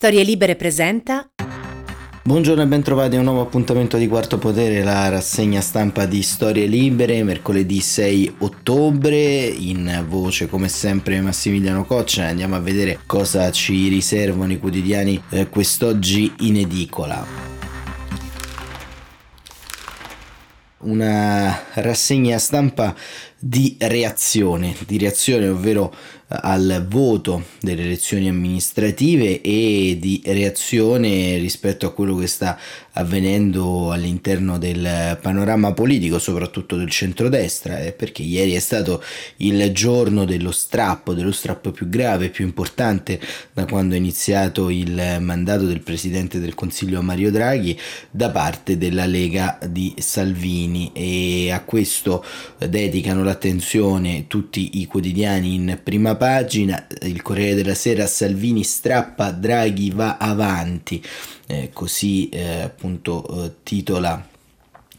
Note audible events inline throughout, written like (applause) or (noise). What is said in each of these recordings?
Storie Libere presenta Buongiorno e bentrovati a un nuovo appuntamento di Quarto Potere, la rassegna stampa di Storie Libere, mercoledì 6 ottobre, in voce come sempre Massimiliano Coccia, andiamo a vedere cosa ci riservano i quotidiani eh, quest'oggi in edicola. Una rassegna stampa di reazione, di reazione ovvero al voto delle elezioni amministrative e di reazione rispetto a quello che sta avvenendo all'interno del panorama politico, soprattutto del centrodestra, eh, perché ieri è stato il giorno dello strappo, dello strappo più grave, più importante da quando è iniziato il mandato del Presidente del Consiglio Mario Draghi da parte della Lega di Salvini. E a questo dedicano l'attenzione tutti i quotidiani in prima pagina, il Corriere della Sera Salvini strappa, Draghi va avanti, eh, così eh, appunto eh, titola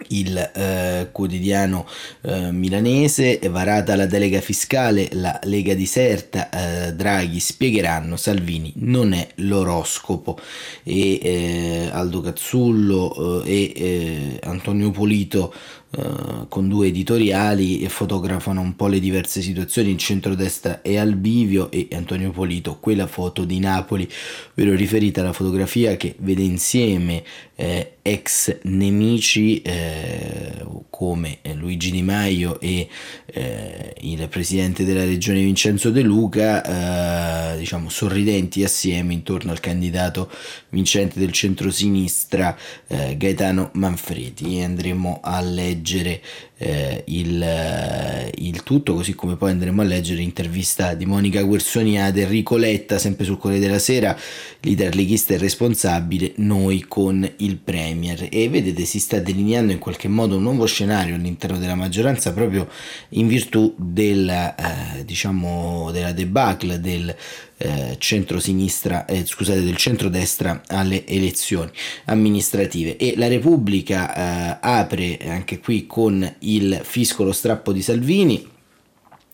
il eh, quotidiano eh, milanese, varata la delega fiscale, la Lega diserta, eh, Draghi spiegheranno, Salvini non è l'oroscopo. E Aldo Cazzullo e Antonio Polito Uh, con due editoriali e fotografano un po' le diverse situazioni in centrodestra e al bivio e Antonio Polito quella foto di Napoli ovvero riferita alla fotografia che vede insieme eh, ex nemici eh, come Luigi Di Maio e eh, il presidente della regione Vincenzo De Luca diciamo sorridenti assieme intorno al candidato vincente del centrosinistra Gaetano Manfredi. Andremo a leggere leggere eh, il, eh, il, tutto, così come poi andremo a leggere l'intervista di Monica Guersoni ad Enrico Letta, sempre sul Corriere della Sera, leader leghista e responsabile, noi con il Premier. E vedete, si sta delineando in qualche modo un nuovo scenario all'interno della maggioranza proprio in virtù della, eh, diciamo, della debacle del eh, centro-sinistra, eh, scusate, del centrodestra alle elezioni amministrative e la Repubblica eh, apre anche qui con il fisco lo strappo di Salvini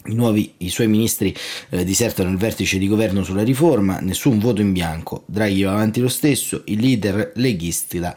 i, nuovi, I suoi ministri eh, disertano il vertice di governo sulla riforma, nessun voto in bianco, Draghi va avanti lo stesso, il leader leghisti la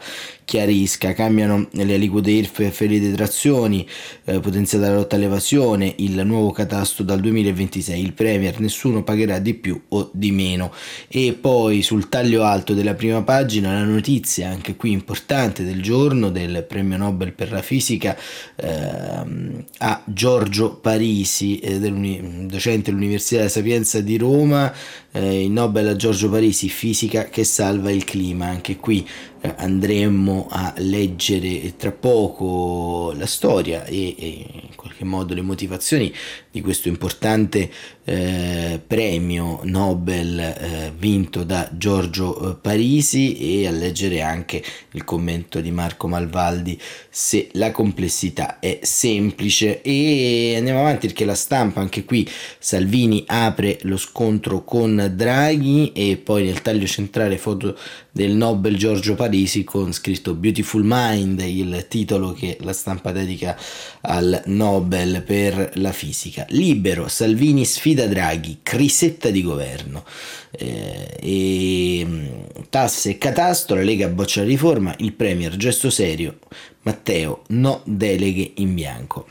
chiarisca, cambiano le aliquote IRPEF e le detrazioni, eh, potenziata la lotta all'evasione, il nuovo catasto dal 2026, il Premier, nessuno pagherà di più o di meno. E poi sul taglio alto della prima pagina la notizia, anche qui importante, del giorno del premio Nobel per la fisica eh, a Giorgio Parisi, eh, docente dell'Università della Sapienza di Roma, eh, il Nobel a Giorgio Parisi, fisica che salva il clima, anche qui eh, andremo a leggere tra poco la storia e, e, in qualche modo le motivazioni di questo importante eh, premio Nobel eh, vinto da Giorgio eh, Parisi. E a leggere anche il commento di Marco Malvaldi se la complessità è semplice. E andiamo avanti perché la stampa anche qui Salvini apre lo scontro con Draghi e poi nel taglio centrale foto del Nobel Giorgio Parisi con scritto Beautiful Mind, il titolo che la stampa dedica al Nobel per la fisica. Libero, Salvini sfida Draghi, crisetta di governo. Eh, e mm, tasse e catastro, la Lega boccia la riforma, il Premier gesto serio, Matteo no deleghe in bianco.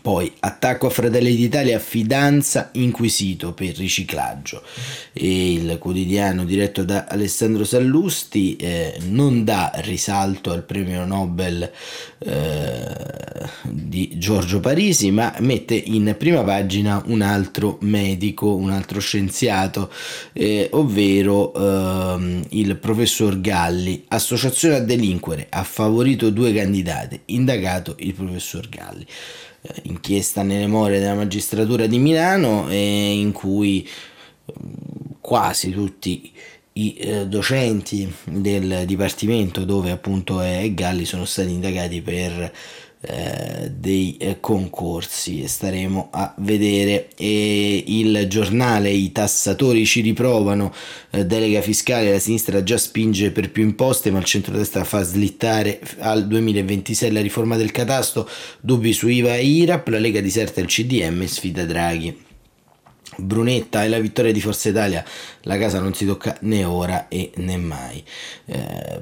Poi attacco a Fratelli d'Italia, fidanza inquisito per riciclaggio. E il quotidiano diretto da Alessandro Sallusti eh, non dà risalto al premio Nobel eh, di Giorgio Parisi, ma mette in prima pagina un altro medico, un altro scienziato, eh, ovvero ehm, il professor Galli. Associazione a delinquere ha favorito due candidate, indagato il professor Galli. Inchiesta nelle more della magistratura di Milano eh, in cui mm, quasi tutti i eh, docenti del dipartimento dove appunto è Galli sono stati indagati per eh, dei eh, concorsi. Staremo a vedere. E il giornale i tassatori ci riprovano. Eh, delega fiscale la sinistra già spinge per più imposte ma il centrodestra fa slittare al 2026 la riforma del catasto. Dubbi su IVA e IRAP la Lega diserta il CDM sfida Draghi Brunetta e la vittoria di Forza Italia, la casa non si tocca né ora e né mai. Eh,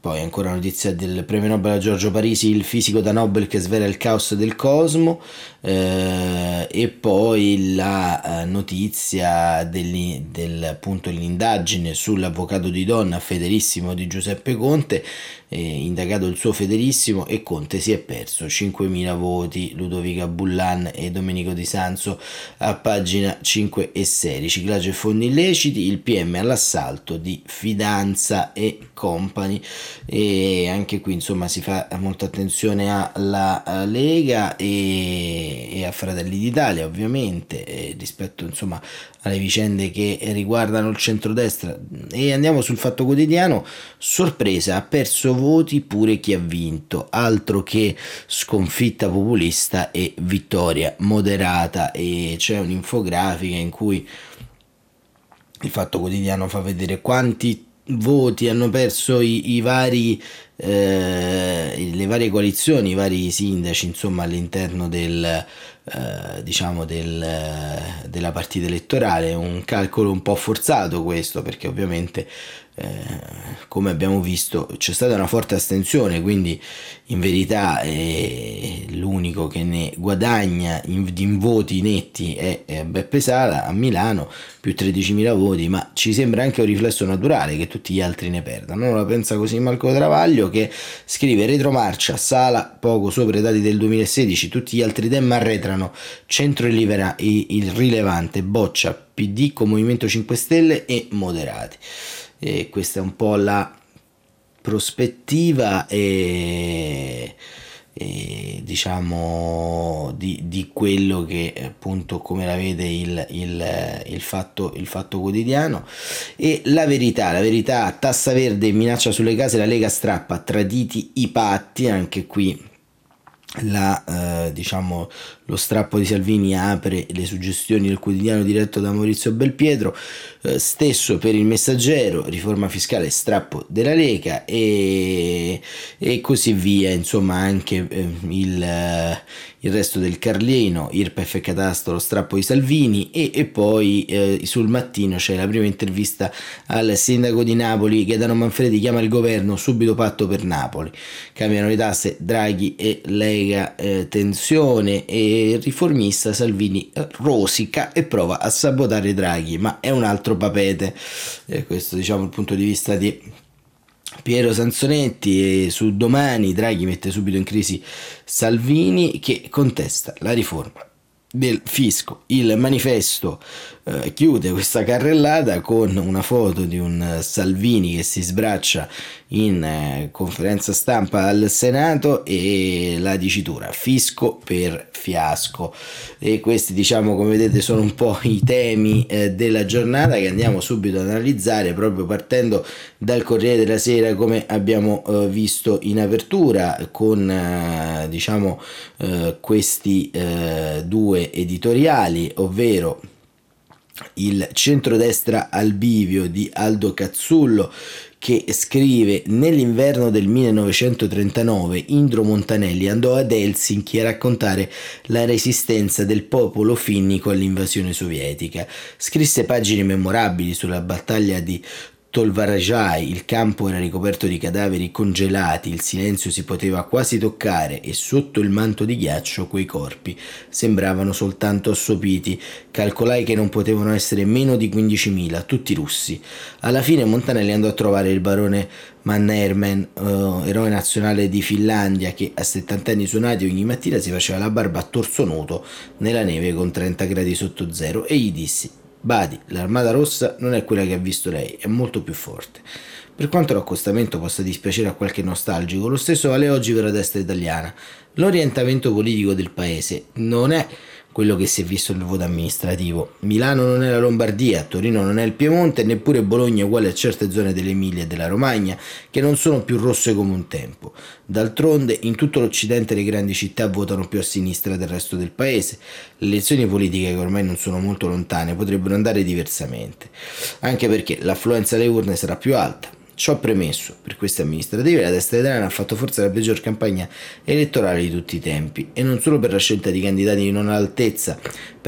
poi ancora notizia del premio Nobel a Giorgio Parisi, il fisico da Nobel che svela il caos del cosmo. Eh, e poi la eh, notizia del, del, l'indagine sull'avvocato di donna Federissimo di Giuseppe Conte. Eh, indagato il suo fedelissimo e Conte si è perso 5.000 voti, Ludovica Bullan e Domenico Di Sanzo a pagina 5 e 6, riciclaggio e fondi illeciti, il PM all'assalto di Fidanza e Company. E anche qui insomma si fa molta attenzione alla Lega e, e a Fratelli d'Italia ovviamente rispetto insomma alle vicende che riguardano il centrodestra. E andiamo sul fatto quotidiano. Sorpresa ha perso voti pure chi ha vinto. Altro che sconfitta populista e vittoria moderata. E c'è un'infografica in cui il fatto quotidiano fa vedere quanti voti hanno perso i, i vari eh, le varie coalizioni, i vari sindaci insomma all'interno del, eh, diciamo del, della partita elettorale, un calcolo un po' forzato questo perché ovviamente eh, come abbiamo visto c'è stata una forte astensione quindi in verità eh, l'unico che ne guadagna in, in voti netti è, è, Beppe Sala a Milano più 13.000 voti ma ci sembra anche un riflesso naturale che tutti gli altri ne perdano. Non la pensa così Marco Travaglio che scrive retromarcia Sala poco sopra i dati del 2016 tutti gli altri dem arretrano centro irrilevante boccia PD con Movimento 5 Stelle e moderati e questa è un po' la prospettiva e, e diciamo di, di, quello che appunto come la vede il, il, il, fatto, il fatto quotidiano. E la verità la verità tassa verde minaccia sulle case la Lega strappa traditi i patti anche qui la, eh, diciamo, lo strappo di Salvini apre le suggestioni del quotidiano diretto da Maurizio Belpietro, eh, stesso per il messaggero, riforma fiscale, strappo della Lega e, e così via, insomma anche eh, il, il resto del Carlino, IRPEF e Catastro, strappo di Salvini e, e poi eh, sul mattino c'è la prima intervista al sindaco di Napoli Gaetano Manfredi chiama il governo subito patto per Napoli, cambiano le tasse Draghi e Lega eh, tensione e riformista Salvini rosica e prova a sabotare Draghi ma è un altro papete, eh, questo diciamo il punto di vista di Piero Sansonetti e su domani Draghi mette subito in crisi Salvini che contesta la riforma del fisco. Il manifesto eh, chiude questa carrellata con una foto di un Salvini che si sbraccia in eh, conferenza stampa al Senato e la dicitura fisco per fiasco e questi diciamo come vedete sono un po' i temi eh, della giornata che andiamo subito ad analizzare proprio partendo dal Corriere della Sera come abbiamo eh, visto in apertura con eh, diciamo eh, questi eh, due editoriali ovvero il centrodestra al bivio di Aldo Cazzullo che scrive nell'inverno del 1939 Indro Montanelli andò ad Helsinki a raccontare la resistenza del popolo finnico all'invasione sovietica. Scrisse pagine memorabili sulla battaglia di Tolvarajai, il campo era ricoperto di cadaveri congelati, il silenzio si poteva quasi toccare e sotto il manto di ghiaccio quei corpi sembravano soltanto assopiti. Calcolai che non potevano essere meno di 15.000, tutti russi. Alla fine Montanelli andò a trovare il barone Mannerman, uh, eroe nazionale di Finlandia, che a 70 anni suonati ogni mattina si faceva la barba a torso nudo nella neve con 30 gradi sotto zero e gli dissi Badi, l'armata rossa non è quella che ha visto lei, è molto più forte. Per quanto l'accostamento possa dispiacere a qualche nostalgico, lo stesso vale oggi per la destra italiana. L'orientamento politico del paese non è quello che si è visto nel voto amministrativo. Milano non è la Lombardia, Torino non è il Piemonte, neppure Bologna è uguale a certe zone dell'Emilia e della Romagna, che non sono più rosse come un tempo. D'altronde, in tutto l'Occidente le grandi città votano più a sinistra del resto del paese. Le elezioni politiche, che ormai non sono molto lontane, potrebbero andare diversamente, anche perché l'affluenza alle urne sarà più alta. Ciò premesso, per queste amministrative la destra italiana ha fatto forse la peggior campagna elettorale di tutti i tempi e non solo per la scelta di candidati di non all'altezza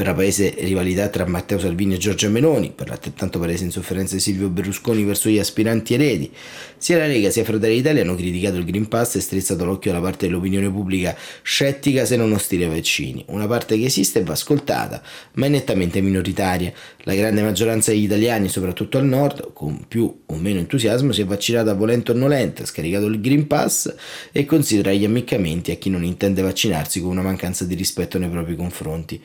per la paese rivalità tra Matteo Salvini e Giorgia Meloni, per l'altrettanto palese insofferenza di Silvio Berlusconi verso gli aspiranti eredi. Sia la Lega sia Fratelli d'Italia hanno criticato il Green Pass e strizzato l'occhio alla parte dell'opinione pubblica scettica se non ostile ai vaccini, una parte che esiste e va ascoltata, ma è nettamente minoritaria. La grande maggioranza degli italiani, soprattutto al nord, con più o meno entusiasmo, si è vaccinata volente o nolente, ha scaricato il Green Pass e considera gli ammiccamenti a chi non intende vaccinarsi come una mancanza di rispetto nei propri confronti.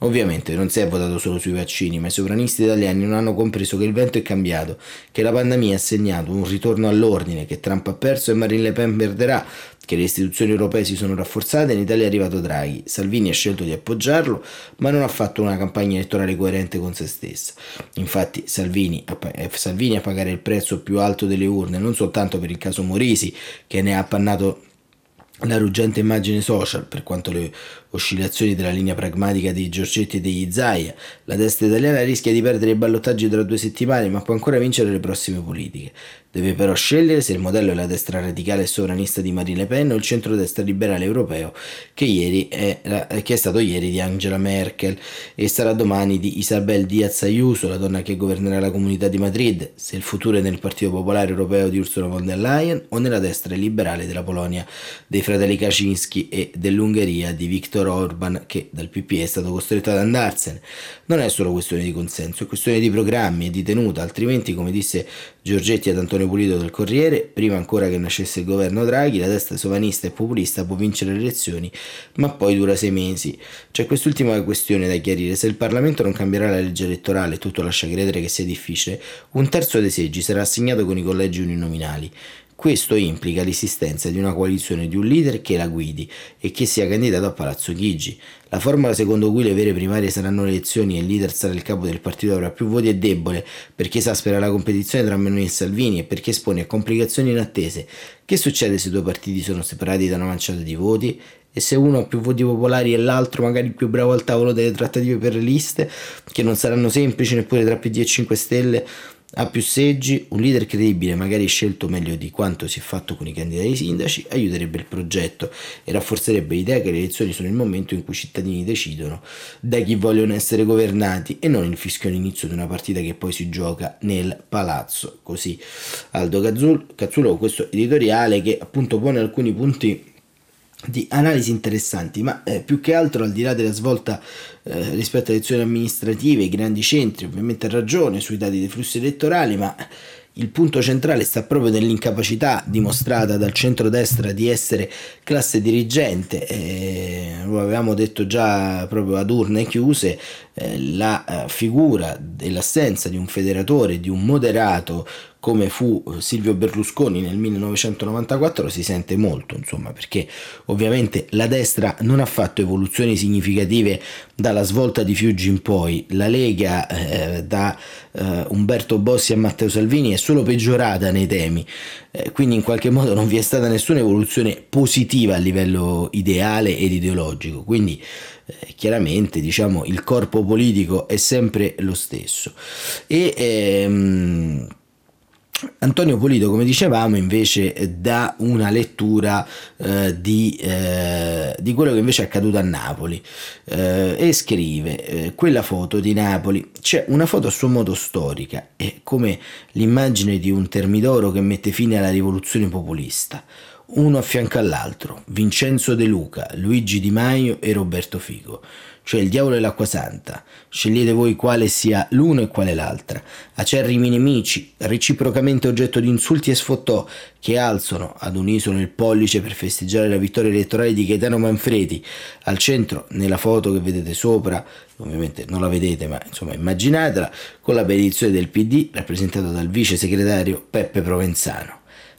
Ovviamente non si è votato solo sui vaccini, ma i sovranisti italiani non hanno compreso che il vento è cambiato, che la pandemia ha segnato un ritorno all'ordine, che Trump ha perso e Marine Le Pen perderà, che le istituzioni europee si sono rafforzate e in Italia è arrivato Draghi. Salvini ha scelto di appoggiarlo, ma non ha fatto una campagna elettorale coerente con se stessa. Infatti Salvini, è Salvini a pagare il prezzo più alto delle urne, non soltanto per il caso Morisi, che ne ha appannato la ruggente immagine social, per quanto le oscillazioni della linea pragmatica dei Giorgetti e degli Zaia, la destra italiana rischia di perdere i ballottaggi tra due settimane, ma può ancora vincere le prossime politiche. Deve però scegliere se il modello è la destra radicale e sovranista di Marine Le Pen o il centrodestra liberale europeo che, ieri è, che è stato ieri di Angela Merkel e sarà domani di Isabel Diaz Ayuso, la donna che governerà la comunità di Madrid, se il futuro è nel Partito Popolare Europeo di Ursula von der Leyen o nella destra liberale della Polonia dei fratelli Kaczynski e dell'Ungheria di Viktor Orban che dal PPE è stato costretto ad andarsene. Non è solo questione di consenso, è questione di programmi e di tenuta, altrimenti come disse Giorgetti ad Antonio Pulito del Corriere, prima ancora che nascesse il governo Draghi, la destra sovanista e populista può vincere le elezioni, ma poi dura sei mesi. C'è quest'ultima questione da chiarire, se il Parlamento non cambierà la legge elettorale, tutto lascia credere che sia difficile, un terzo dei seggi sarà assegnato con i collegi uninominali. Questo implica l'esistenza di una coalizione di un leader che la guidi e che sia candidato a Palazzo Chigi. La formula secondo cui le vere primarie saranno le elezioni e il leader sarà il capo del partito avrà più voti è debole perché esaspera la competizione tra Meloni e Salvini e perché espone a complicazioni inattese. Che succede se due partiti sono separati da una manciata di voti? E se uno ha più voti popolari e l'altro magari più bravo al tavolo delle trattative per le liste, che non saranno semplici neppure tra PD e 5 Stelle, ha più seggi, un leader credibile, magari scelto meglio di quanto si è fatto con i candidati sindaci, aiuterebbe il progetto e rafforzerebbe l'idea che le elezioni sono il momento in cui i cittadini decidono da chi vogliono essere governati e non il fischio all'inizio di una partita che poi si gioca nel palazzo. Così Aldo Cazzulo con questo editoriale che appunto pone alcuni punti di analisi interessanti, ma eh, più che altro al di là della svolta eh, rispetto alle elezioni amministrative, i grandi centri ovviamente ha ragione sui dati dei flussi elettorali, ma il punto centrale sta proprio nell'incapacità dimostrata dal centrodestra di essere classe dirigente, eh, lo avevamo detto già proprio ad urne chiuse, eh, la eh, figura e l'assenza di un federatore, di un moderato come fu eh, Silvio Berlusconi nel 1994 si sente molto, insomma, perché ovviamente la destra non ha fatto evoluzioni significative dalla svolta di Fiuggi in poi, la Lega eh, da eh, Umberto Bossi a Matteo Salvini è solo peggiorata nei temi, eh, quindi in qualche modo non vi è stata nessuna evoluzione positiva a livello ideale ed ideologico, quindi eh, chiaramente diciamo il corpo politico è sempre lo stesso. E ehm, Antonio Polito, come dicevamo, invece dà una lettura eh, di, eh, di, quello che invece è accaduto a Napoli. Eh, e scrive eh, quella foto di Napoli, c'è una foto a suo modo storica, è come l'immagine di un termidoro che mette fine alla rivoluzione populista, uno a fianco all'altro, Vincenzo De Luca, Luigi Di Maio e Roberto Figo cioè il diavolo e l'acqua santa. Scegliete voi quale sia l'uno e quale l'altra. Acerrimi nemici, reciprocamente oggetto di insulti e sfottò, che alzano ad unisono il pollice per festeggiare la vittoria elettorale di Gaetano Manfredi. Al centro, nella foto che vedete sopra, ovviamente non la vedete, ma insomma immaginatela, con la benedizione del PD rappresentato dal vice segretario Peppe Provenzano.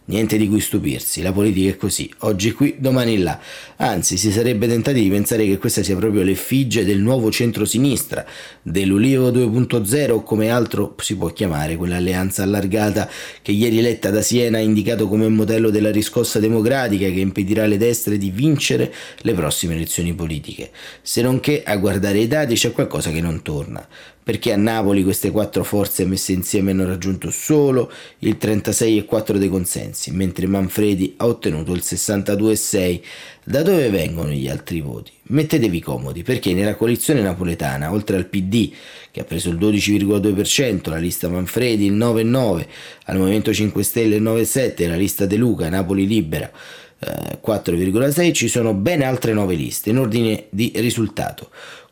Niente di cui stupirsi, la politica è così, oggi qui, domani là. Anzi, si sarebbe tentati di pensare che questa sia proprio l'effigie del nuovo centro-sinistra, dell'Ulivo 2.0 o come altro si può chiamare quell'alleanza allargata che ieri Letta da Siena ha indicato come modello della riscossa democratica che impedirà alle destre di vincere le prossime elezioni politiche. Se non che a guardare i dati c'è qualcosa che non torna. Perché a Napoli queste quattro forze messe insieme hanno raggiunto solo il 36,4 dei consensi, mentre Manfredi ha ottenuto il 62,6. Da dove vengono gli altri voti? Mettetevi comodi, perché nella coalizione napoletana, oltre al PD, che ha preso il 12,2%, la lista Manfredi il 9,9%, al Movimento 5 Stelle il 9,7%, la lista De Luca, Napoli Libera 4,6 eh, ci sono ben altre nove liste in ordine di risultato.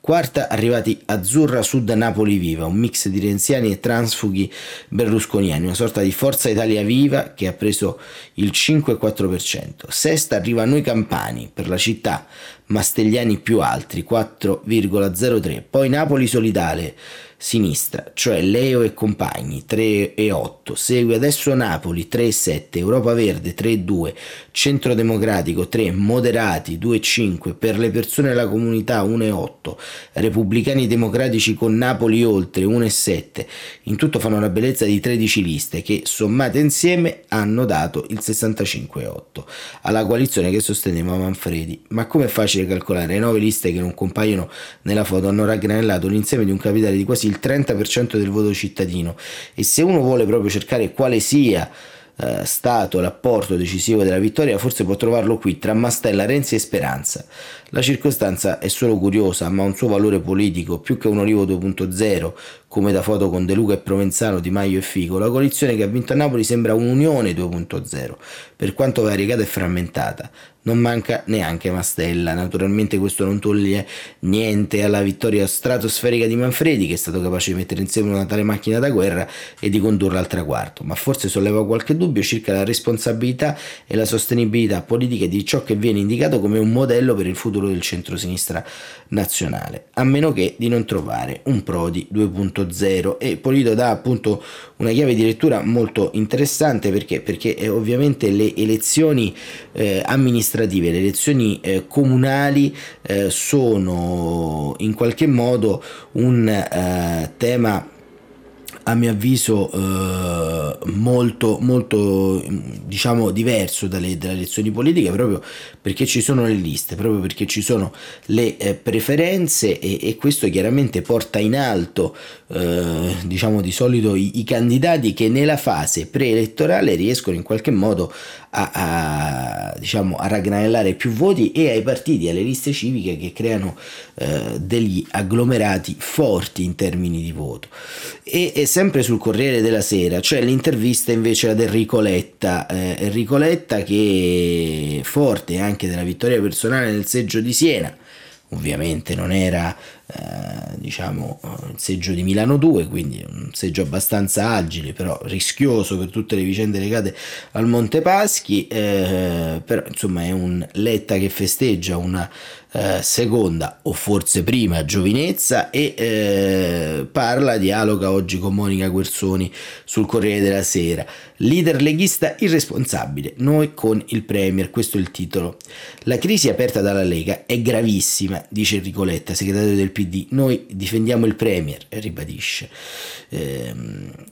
Quarta arrivati Azzurra Sud Napoli Viva, un mix di renziani e transfughi berlusconiani, una sorta di Forza Italia Viva che ha preso il 5,4%. Sesta arriva Noi Campani per la città, Mastegliani più altri 4,03. Poi Napoli Solidale sinistra, cioè Leo e compagni 3 e 8, segue adesso Napoli 3 e 7, Europa Verde 3 e 2, Centro Democratico 3, Moderati 2 e 5, per le persone della comunità 1 e 8, Repubblicani Democratici con Napoli oltre 1 e 7, in tutto fanno una bellezza di 13 liste che sommate insieme hanno dato il 65 e 8 alla coalizione che sosteneva Manfredi, ma come è facile calcolare, le 9 liste che non compaiono nella foto hanno raggranellato l'insieme di un capitale di quasi il 30% del voto cittadino e se uno vuole proprio cercare quale sia eh, stato l'apporto decisivo della vittoria, forse può trovarlo qui tra Mastella, Renzi e Speranza. La circostanza è solo curiosa, ma ha un suo valore politico, più che un Olivo 2.0, come da foto con De Luca e Provenzano, Di Maio e Fico. La coalizione che ha vinto a Napoli sembra un'unione 2.0, per quanto variegata e frammentata non manca neanche Mastella. Naturalmente questo non toglie niente alla vittoria stratosferica di Manfredi, che è stato capace di mettere insieme una tale macchina da guerra e di condurla al traguardo, ma forse solleva qualche dubbio circa la responsabilità e la sostenibilità politica di ciò che viene indicato come un modello per il futuro del centro-sinistra nazionale, a meno che di non trovare un Prodi 2.0 e Polito dà appunto una chiave di lettura molto interessante perché, perché eh, ovviamente le elezioni eh, amministrative, le elezioni eh, comunali eh, sono in qualche modo un eh, tema a mio avviso eh, molto, molto diciamo diverso dalle, dalle, elezioni politiche proprio perché ci sono le liste, proprio perché ci sono le eh, preferenze e, e, questo chiaramente porta in alto eh, diciamo di solito i, i, candidati che nella fase preelettorale riescono in qualche modo a, a, diciamo, a raggranellare più voti e ai partiti, alle liste civiche che creano eh, degli agglomerati forti in termini di voto. E, e, sempre sul Corriere della Sera c'è l'intervista invece ad Enrico Letta, eh, Enrico Letta che è forte anche della vittoria personale nel seggio di Siena, ovviamente non era eh, diciamo il seggio di Milano 2 quindi un seggio abbastanza agile però rischioso per tutte le vicende legate al Monte Paschi eh, però insomma è un Letta che festeggia una eh, seconda o forse prima giovinezza e eh, parla, dialoga oggi con Monica Guersoni sul Corriere della Sera. Leader leghista irresponsabile, noi con il Premier, questo è il titolo. La crisi aperta dalla Lega è gravissima, dice Enrico Letta, segretario del PD. Noi difendiamo il Premier, ribadisce. Eh,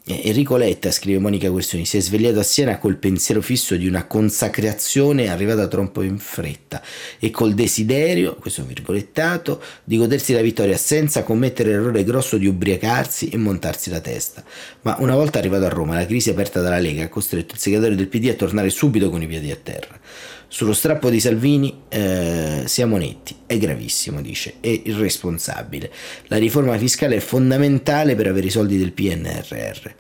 Enrico Letta, scrive Monica Guersoni, si è svegliato a Siena col pensiero fisso di una consacrazione arrivata troppo in fretta e col desiderio questo virgolettato, di godersi la vittoria senza commettere l'errore grosso di ubriacarsi e montarsi la testa. Ma una volta arrivato a Roma, la crisi aperta dalla Lega ha costretto il segretario del PD a tornare subito con i piedi a terra. Sullo strappo di Salvini eh, siamo netti, è gravissimo, dice, è irresponsabile. La riforma fiscale è fondamentale per avere i soldi del PNRR.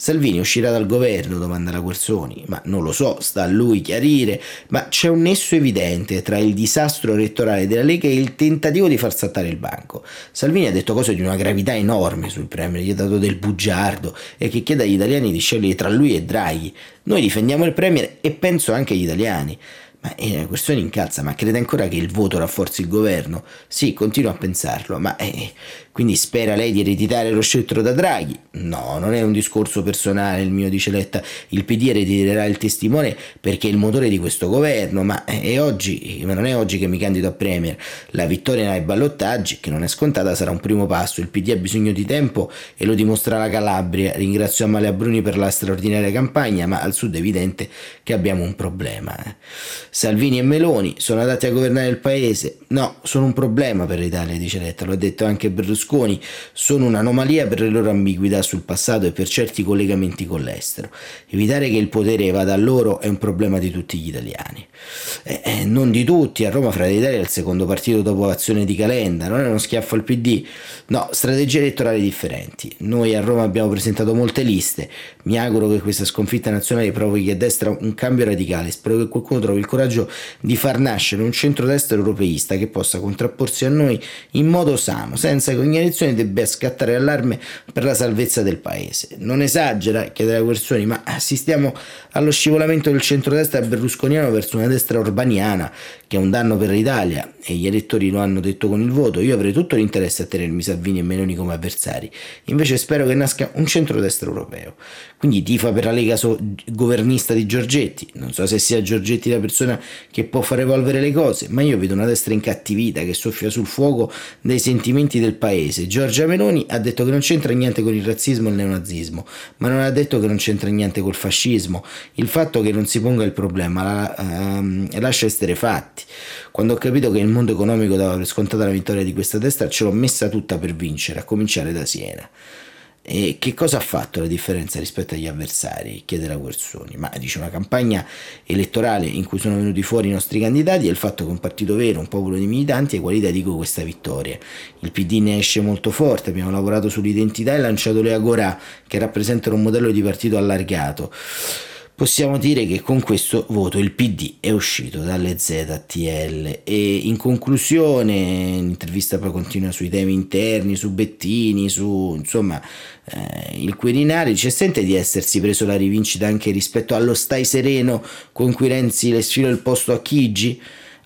Salvini uscirà dal governo, domanda la Guersoni, ma non lo so, sta a lui chiarire, ma c'è un nesso evidente tra il disastro elettorale della Lega e il tentativo di far saltare il banco. Salvini ha detto cose di una gravità enorme sul Premier, gli ha dato del bugiardo e che chiede agli italiani di scegliere tra lui e Draghi. Noi difendiamo il Premier e penso anche agli italiani. Ma è una questione incalza, ma crede ancora che il voto rafforzi il governo? Sì, continuo a pensarlo, ma eh, quindi spera lei di ereditare lo scettro da Draghi? No, non è un discorso personale il mio, dice Letta. Il PD erediterà il testimone perché è il motore di questo governo, ma oggi, ma non è oggi che mi candido a Premier. La vittoria nei ballottaggi, che non è scontata, sarà un primo passo. Il PD ha bisogno di tempo e lo dimostra la Calabria. Ringrazio Amalia Bruni per la straordinaria campagna, ma al sud è evidente che abbiamo un problema. Eh. Salvini e Meloni sono adatti a governare il paese? No, sono un problema per l'Italia, dice Letta, lo ha detto anche Berlusconi Berlusconi sono un'anomalia per le loro ambiguità sul passato e per certi collegamenti con l'estero. Evitare che il potere vada a loro è un problema di tutti gli italiani. Eh, eh, non di tutti, a Roma Fratelli d'Italia è il secondo partito dopo l'azione di Calenda, non è uno schiaffo al PD, no, strategie elettorali differenti. Noi a Roma abbiamo presentato molte liste, mi auguro che questa sconfitta nazionale provochi a destra un cambio radicale, spero che qualcuno trovi il coraggio di far nascere un centro-destra europeista che possa contrapporsi a noi in modo sano, senza che ogni elezione debba scattare allarme per la salvezza del paese. Non esagera, chiede la Guersoni, ma assistiamo allo scivolamento del centro-destra berlusconiano verso una destra urbaniana che è un danno per l'Italia e gli elettori lo hanno detto con il voto. Io avrei tutto l'interesse a tenermi Salvini e Meloni come avversari, invece spero che nasca un centro-destra europeo. Quindi tifa per la Lega so- governista di Giorgetti, non so se sia Giorgetti la persona che può far evolvere le cose, ma io vedo una destra incattivita che soffia sul fuoco dei sentimenti del paese. Giorgia Meloni ha detto che non c'entra niente con il razzismo e il neonazismo, ma non ha detto che non c'entra niente col fascismo. Il fatto che non si ponga il problema la, uh, lascia essere fatti. Quando ho capito che il mondo economico dava per scontata la vittoria di questa destra, ce l'ho messa tutta per vincere, a cominciare da Siena. E che cosa ha fatto la differenza rispetto agli avversari? chiede la Guersoni. Ma dice una campagna elettorale in cui sono venuti fuori i nostri candidati e il fatto che un partito vero, un popolo di militanti, ai quali dedico questa vittoria. Il PD ne esce molto forte, abbiamo lavorato sull'identità e lanciato le Agora, che rappresentano un modello di partito allargato possiamo dire che con questo voto il PD è uscito dalle ZTL e in conclusione l'intervista poi continua sui temi interni, su Bettini, su insomma eh, il Quirinale dice sente di essersi preso la rivincita anche rispetto allo stai sereno con cui Renzi le sfila il posto a Chigi?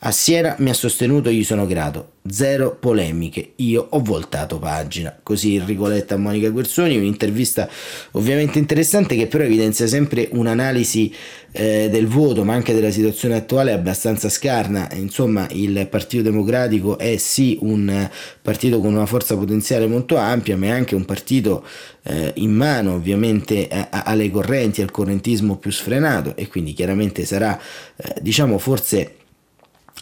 A Siena mi ha sostenuto gli sono grato. Zero polemiche, io ho voltato pagina. Così Enrico Letta a Monica Guerzoni, un'intervista ovviamente interessante che però evidenzia sempre un'analisi eh, del voto, ma anche della situazione attuale abbastanza scarna. Insomma, il Partito Democratico è sì un partito con una forza potenziale molto ampia, ma è anche un partito eh, in mano ovviamente a, a, alle correnti, al correntismo più sfrenato e quindi chiaramente sarà, eh, diciamo, forse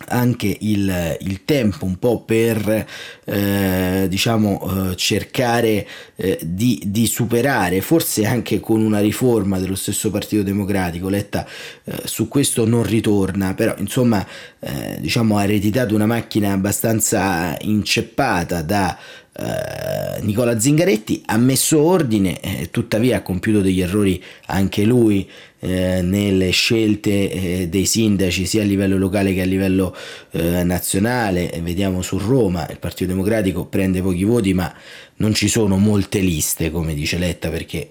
anche il, il, tempo un po' per eh, diciamo eh, cercare eh, di, di, superare forse anche con una riforma dello stesso Partito Democratico Letta eh, su questo non ritorna però insomma eh, diciamo ha ereditato una macchina abbastanza inceppata da Uh, Nicola Zingaretti ha messo ordine, eh, tuttavia ha compiuto degli errori anche lui eh, nelle scelte eh, dei sindaci sia a livello locale che a livello eh, nazionale. Vediamo su Roma, il Partito Democratico prende pochi voti, ma non ci sono molte liste, come dice Letta, perché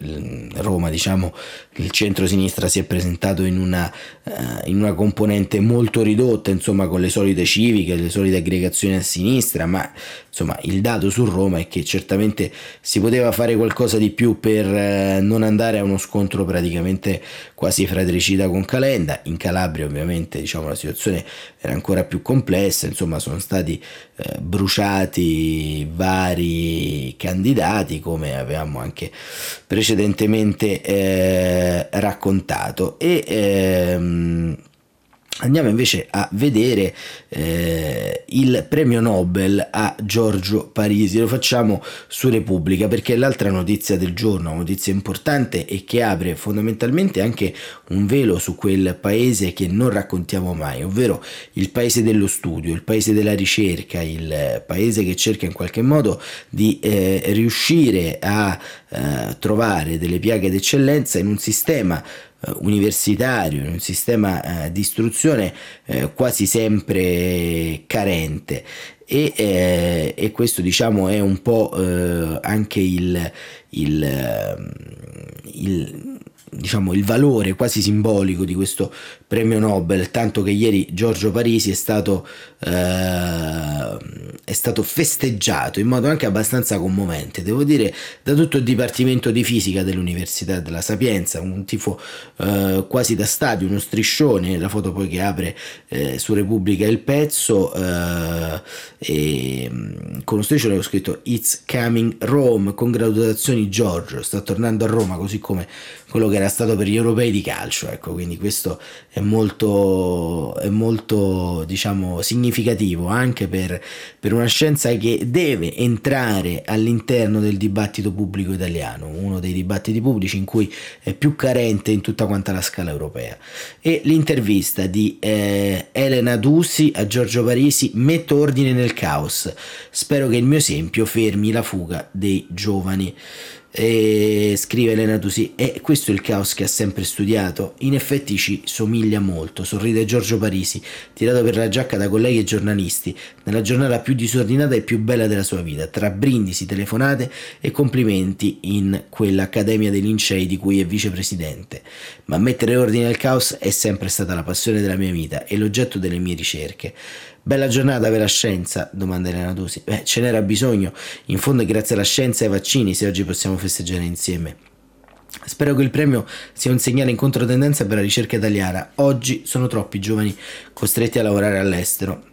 Roma, diciamo, il centro-sinistra si è presentato in una, uh, in una componente molto ridotta, insomma, con le solite civiche, le solite aggregazioni a sinistra, ma insomma, il dato su Roma è che certamente si poteva fare qualcosa di più per uh, non andare a uno scontro praticamente quasi fratricida con Calenda. In Calabria, ovviamente, diciamo, la situazione era ancora più complessa, insomma, sono stati uh, bruciati vari candidati come avevamo anche precedentemente eh, raccontato e ehm, Andiamo invece a vedere eh, il premio Nobel a Giorgio Parisi, lo facciamo su Repubblica perché l'altra notizia del giorno, notizia importante e che apre fondamentalmente anche un velo su quel paese che non raccontiamo mai, ovvero il paese dello studio, il paese della ricerca, il paese che cerca in qualche modo di eh, riuscire a eh, trovare delle piaghe d'eccellenza in un sistema universitario, in un sistema eh, di istruzione eh, quasi sempre carente. E, eh, e, questo diciamo è un po' eh, anche il, il, ehm, il diciamo, il valore quasi simbolico di questo premio Nobel, tanto che ieri Giorgio Parisi è stato, eh, è stato festeggiato in modo anche abbastanza commovente, devo dire, da tutto il Dipartimento di Fisica dell'Università della Sapienza, un tifo eh, quasi da stadio, uno striscione, la foto poi che apre eh, su Repubblica il pezzo, eh, e mm, con uno striscione ho scritto It's coming Rome, congratulazioni Giorgio, sta tornando a Roma così come quello che era stato per gli europei di calcio, ecco, quindi questo è molto, è molto diciamo, significativo anche per, per una scienza che deve entrare all'interno del dibattito pubblico italiano, uno dei dibattiti pubblici in cui è più carente in tutta quanta la scala europea. E l'intervista di eh, Elena Dusi a Giorgio Parisi, metto ordine nel caos, spero che il mio esempio fermi la fuga dei giovani. E scrive Elena Tusi, e questo è il caos che ha sempre studiato. In effetti ci somiglia molto, sorride Giorgio Parisi, tirato per la giacca da colleghi e giornalisti, nella giornata più disordinata e più bella della sua vita, tra brindisi, telefonate e complimenti in quell'Accademia dei Lincei di cui è vicepresidente. Ma mettere ordine al caos è sempre stata la passione della mia vita e l'oggetto delle mie ricerche. Bella giornata per la scienza? domanda Elena Tusi. Beh, ce n'era bisogno. In fondo è grazie alla scienza e ai vaccini se oggi possiamo festeggiare insieme. Spero che il premio sia un segnale in controtendenza per la ricerca italiana. Oggi sono troppi giovani costretti a lavorare all'estero.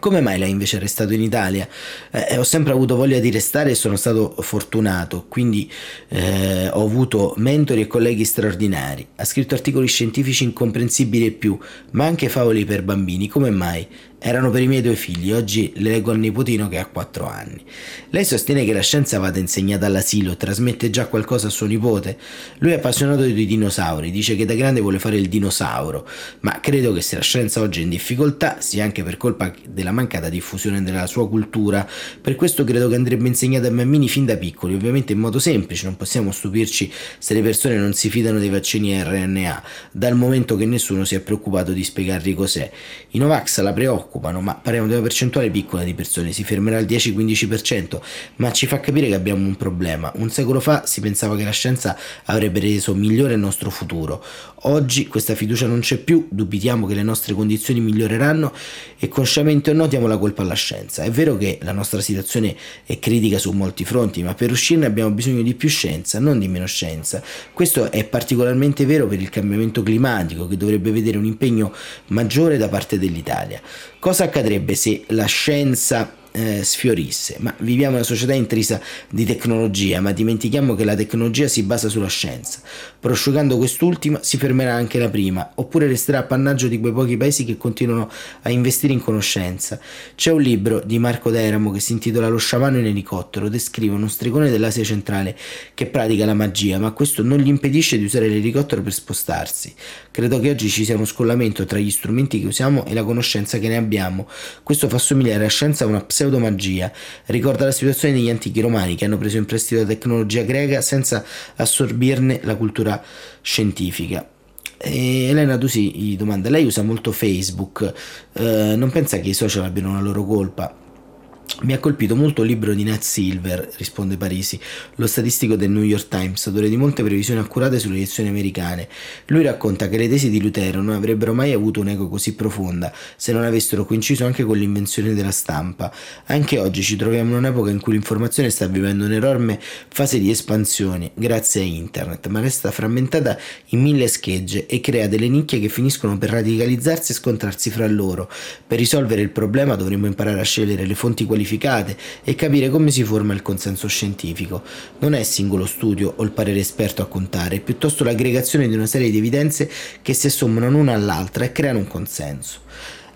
Come mai lei invece è restato in Italia? Eh, ho sempre avuto voglia di restare e sono stato fortunato, quindi eh, ho avuto mentori e colleghi straordinari. Ha scritto articoli scientifici incomprensibili e più, ma anche favoli per bambini. Come mai? Erano per i miei due figli, oggi le leggo al nipotino che ha 4 anni. Lei sostiene che la scienza vada insegnata all'asilo, trasmette già qualcosa a suo nipote. Lui è appassionato di dinosauri, dice che da grande vuole fare il dinosauro, ma credo che se la scienza oggi è in difficoltà sia anche per colpa della mancata diffusione della sua cultura. Per questo credo che andrebbe insegnata ai bambini fin da piccoli, ovviamente in modo semplice, non possiamo stupirci se le persone non si fidano dei vaccini RNA, dal momento che nessuno si è preoccupato di spiegargli cos'è. I Novax la preoccupano occupano, ma parliamo di una percentuale piccola di persone, si fermerà al 10-15%, ma ci fa capire che abbiamo un problema. Un secolo fa si pensava che la scienza avrebbe reso migliore il nostro futuro. Oggi questa fiducia non c'è più, dubitiamo che le nostre condizioni miglioreranno e consciamente o no diamo la colpa alla scienza. È vero che la nostra situazione è critica su molti fronti, ma per uscirne abbiamo bisogno di più scienza, non di meno scienza. Questo è particolarmente vero per il cambiamento climatico, che dovrebbe vedere un impegno maggiore da parte dell'Italia. Cosa accadrebbe se la scienza eh, sfiorisse. Ma viviamo in una società intrisa di tecnologia, ma dimentichiamo che la tecnologia si basa sulla scienza. Prosciugando quest'ultima si fermerà anche la prima, oppure resterà appannaggio di quei pochi paesi che continuano a investire in conoscenza. C'è un libro di Marco Deramo che si intitola Lo sciamano in elicottero, descrive uno stregone dell'Asia centrale che pratica la magia, ma questo non gli impedisce di usare l'elicottero per spostarsi. Credo che oggi ci sia uno scollamento tra gli strumenti che usiamo e la conoscenza che ne abbiamo. Questo fa somigliare la scienza a una pseudo pseudomagia. Ricorda la situazione degli antichi romani che hanno preso in prestito la tecnologia greca senza assorbirne la cultura scientifica. E Elena Dusi gli domanda: Lei usa molto Facebook, eh, non pensa che i social abbiano una loro colpa? Mi ha colpito molto il libro di Nat Silver, risponde Parisi, lo statistico del New York Times, autore di molte previsioni accurate sulle elezioni americane. Lui racconta che le tesi di Lutero non avrebbero mai avuto un'eco così profonda se non avessero coinciso anche con l'invenzione della stampa. Anche oggi ci troviamo in un'epoca in cui l'informazione sta vivendo un'enorme fase di espansione grazie a internet, ma resta frammentata in mille schegge e crea delle nicchie che finiscono per radicalizzarsi e scontrarsi fra loro. Per risolvere il problema dovremmo imparare a scegliere le fonti qualificate qualificate e capire come si forma il consenso scientifico. Non è singolo studio o il parere esperto a contare, è piuttosto l'aggregazione di una serie di evidenze che si assommano l'una all'altra e creano un consenso.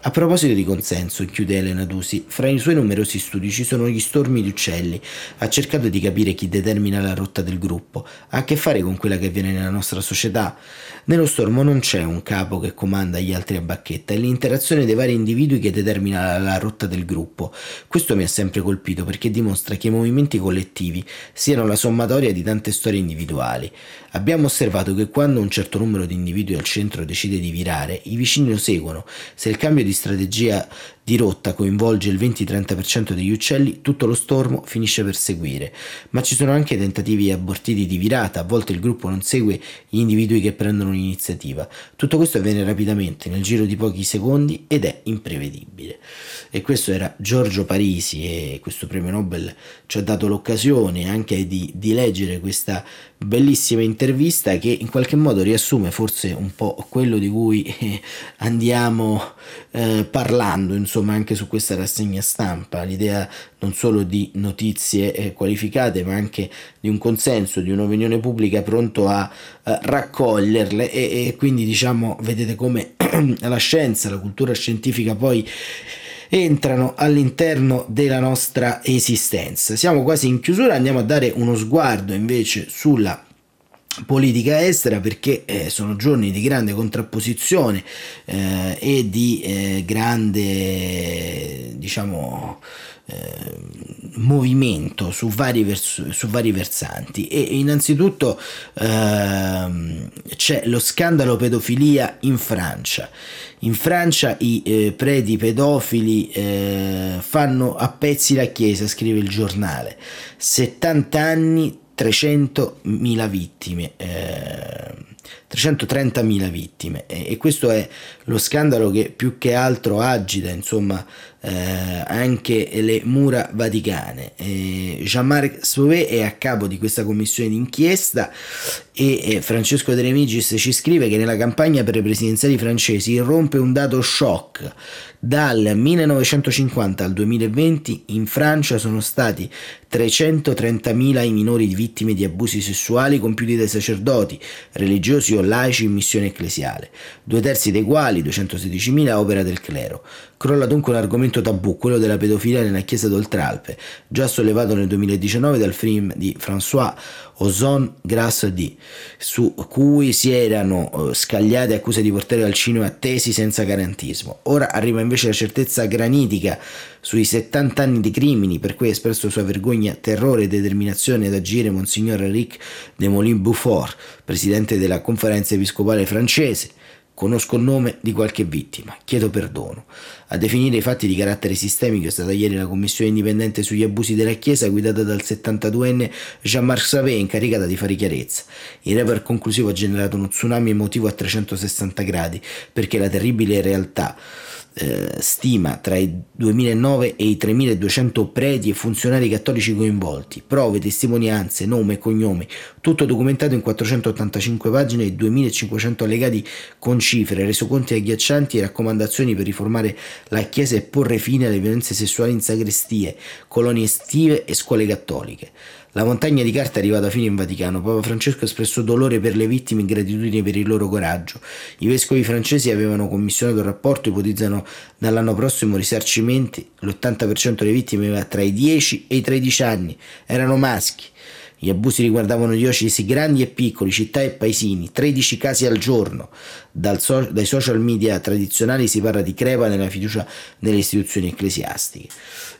A proposito di consenso, chiude Elena Dusi, fra i suoi numerosi studi ci sono gli stormi di uccelli. Ha cercato di capire chi determina la rotta del gruppo. Ha a che fare con quella che avviene nella nostra società. Nello stormo non c'è un capo che comanda gli altri a bacchetta, è l'interazione dei vari individui che determina la, la rotta del gruppo. Questo mi ha sempre colpito perché dimostra che i movimenti collettivi siano la sommatoria di tante storie individuali. Abbiamo osservato che quando un certo numero di individui al centro decide di virare, i vicini lo seguono. Se il cambio di strategia di rotta coinvolge il 20-30% degli uccelli, tutto lo stormo finisce per seguire. Ma ci sono anche tentativi abortiti di virata, a volte il gruppo non segue gli individui che prendono l'iniziativa. Tutto questo avviene rapidamente, nel giro di pochi secondi, ed è imprevedibile. E questo era Giorgio Parisi e questo premio Nobel ci ha dato l'occasione anche di, di leggere questa bellissima intervista che in qualche modo riassume forse un po' quello di cui andiamo eh, eh, parlando insomma anche su questa rassegna stampa, l'idea non solo di notizie eh, qualificate ma anche di un consenso, di un'opinione pubblica pronto a eh, raccoglierle e, e quindi diciamo vedete come (clears throat) la scienza, la cultura scientifica poi entrano all'interno della nostra esistenza. Siamo quasi in chiusura, andiamo a dare uno sguardo invece sulla politica estera perché eh, sono giorni di grande contrapposizione eh, e di eh, grande diciamo eh, movimento su vari, vers- su vari, versanti. E innanzitutto ehm, c'è lo scandalo pedofilia in Francia. In Francia i eh, preti pedofili eh, fanno a pezzi la chiesa scrive il giornale. 70 anni 300.000 vittime, eh, 330.000 vittime e, questo è lo scandalo che più che altro agita insomma eh, anche le mura vaticane. Eh, Jean-Marc Sauvé è a capo di questa commissione d'inchiesta e eh, Francesco De Remigis ci scrive che nella campagna per le presidenziali francesi irrompe un dato shock. Dal 1950 al 2020 in Francia sono stati 330.000 i minori vittime di abusi sessuali compiuti dai sacerdoti, religiosi o laici in missione ecclesiale, due terzi dei quali, 216.000, opera del clero. Crolla dunque un argomento tabù, quello della pedofilia nella chiesa d'Oltralpe, già sollevato nel 2019 dal film di François Ozon Grasse D, su cui si erano eh, scagliate accuse di portare al cinema tesi senza garantismo. Ora arriva invece la certezza granitica sui 70 anni di crimini per cui ha espresso sua vergogna, terrore e determinazione ad agire Monsignor Eric de Molin Beaufort, presidente della conferenza episcopale francese. Conosco il nome di qualche vittima, chiedo perdono. A definire i fatti di carattere sistemico è stata ieri la commissione indipendente sugli abusi della Chiesa guidata dal 72enne Jean-Marc Savé incaricata di fare chiarezza. Il report conclusivo ha generato uno tsunami emotivo a 360 gradi perché la terribile realtà eh, stima tra i 2009 e i 3200 preti e funzionari cattolici coinvolti, prove, testimonianze, nome e cognome, tutto documentato in 485 pagine e 2500 allegati con cifre, resoconti agghiaccianti e raccomandazioni per riformare la Chiesa e porre fine alle violenze sessuali in sagrestie, colonie estive e scuole cattoliche. La montagna di carta è arrivata fino in Vaticano. Papa Francesco ha espresso dolore per le vittime e gratitudine per il loro coraggio. I vescovi francesi avevano commissionato un rapporto, ipotizzano dall'anno prossimo risarcimenti. L'80% delle vittime aveva tra i 10 e i 13 anni. Erano maschi. Gli abusi riguardavano diocesi grandi e piccoli, città e paesini, 13 casi al giorno. So- dai social media tradizionali si parla di crepa nella fiducia nelle istituzioni ecclesiastiche.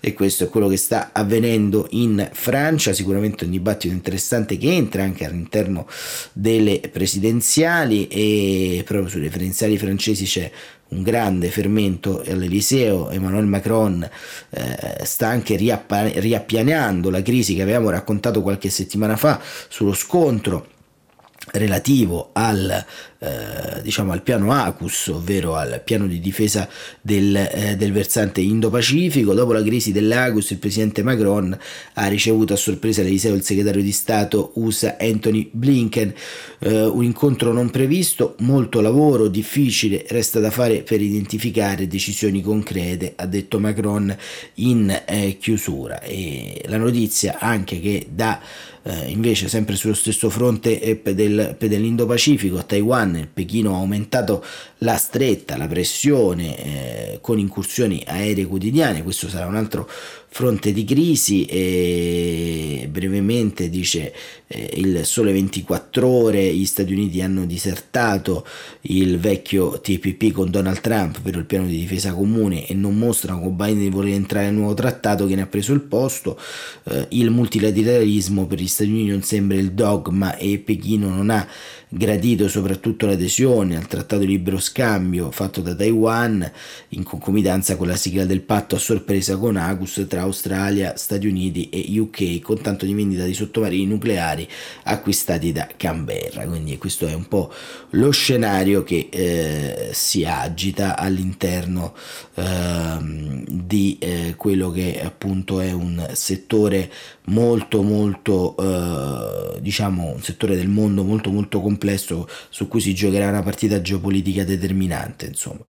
E questo è quello che sta avvenendo in Francia, sicuramente un dibattito interessante che entra anche all'interno delle presidenziali e proprio sulle presidenziali francesi c'è un grande fermento all'Eliseo, Emmanuel Macron eh, sta anche riappa- riappianando la crisi che avevamo raccontato qualche settimana fa sullo scontro relativo al eh, diciamo al piano ACUS, ovvero al piano di difesa del, eh, del versante Indo-Pacifico. Dopo la crisi dell'ACUS, il presidente Macron ha ricevuto a sorpresa all'Eliseo il segretario di Stato USA Anthony Blinken. Eh, un incontro non previsto, molto lavoro, difficile, resta da fare per identificare decisioni concrete, ha detto Macron in eh, chiusura. E la notizia anche che da eh, invece sempre sullo stesso fronte del, dell'Indo-Pacifico, Taiwan Iran, Pechino ha aumentato la stretta, la pressione eh, con incursioni aeree quotidiane, questo sarà un altro fronte di crisi e brevemente dice eh, il sole 24 ore gli Stati Uniti hanno disertato il vecchio TPP con Donald Trump per il piano di difesa comune e non mostrano con Biden di voler entrare nel nuovo trattato che ne ha preso il posto. Eh, il multilateralismo per gli Stati Uniti non sembra il dogma e Pechino non ha gradito soprattutto l'adesione al trattato di libero scambio fatto da Taiwan in concomitanza con la sigla del patto a sorpresa con AGUS tra Australia, Stati Uniti e UK con tanto di vendita di sottomarini nucleari acquistati da Canberra. Quindi questo è un po' lo scenario che eh, si agita all'interno eh, di eh, quello che appunto è un settore molto molto eh, diciamo un settore del mondo molto molto complesso su cui si giocherà una partita geopolitica determinante insomma.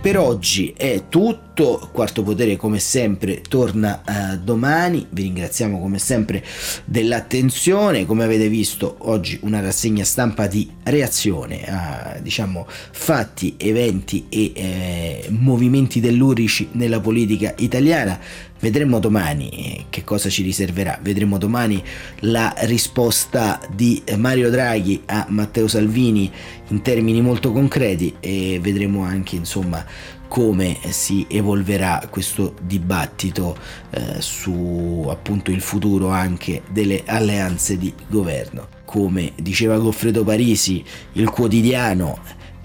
Per oggi è tutto Quarto Potere come sempre torna uh, domani, vi ringraziamo come sempre dell'attenzione, come avete visto oggi una rassegna stampa di reazione a diciamo, fatti, eventi e eh, movimenti tellurici nella politica italiana. Vedremo domani eh, che cosa ci riserverà, vedremo domani la risposta di Mario Draghi a Matteo Salvini in termini molto concreti e vedremo anche insomma come si evolverà questo dibattito eh, su appunto il futuro anche delle alleanze di governo. Come diceva Goffredo Parisi, il quotidiano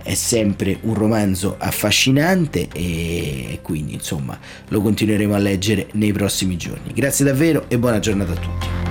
è sempre un romanzo affascinante e quindi insomma lo continueremo a leggere nei prossimi giorni. Grazie davvero e buona giornata a tutti.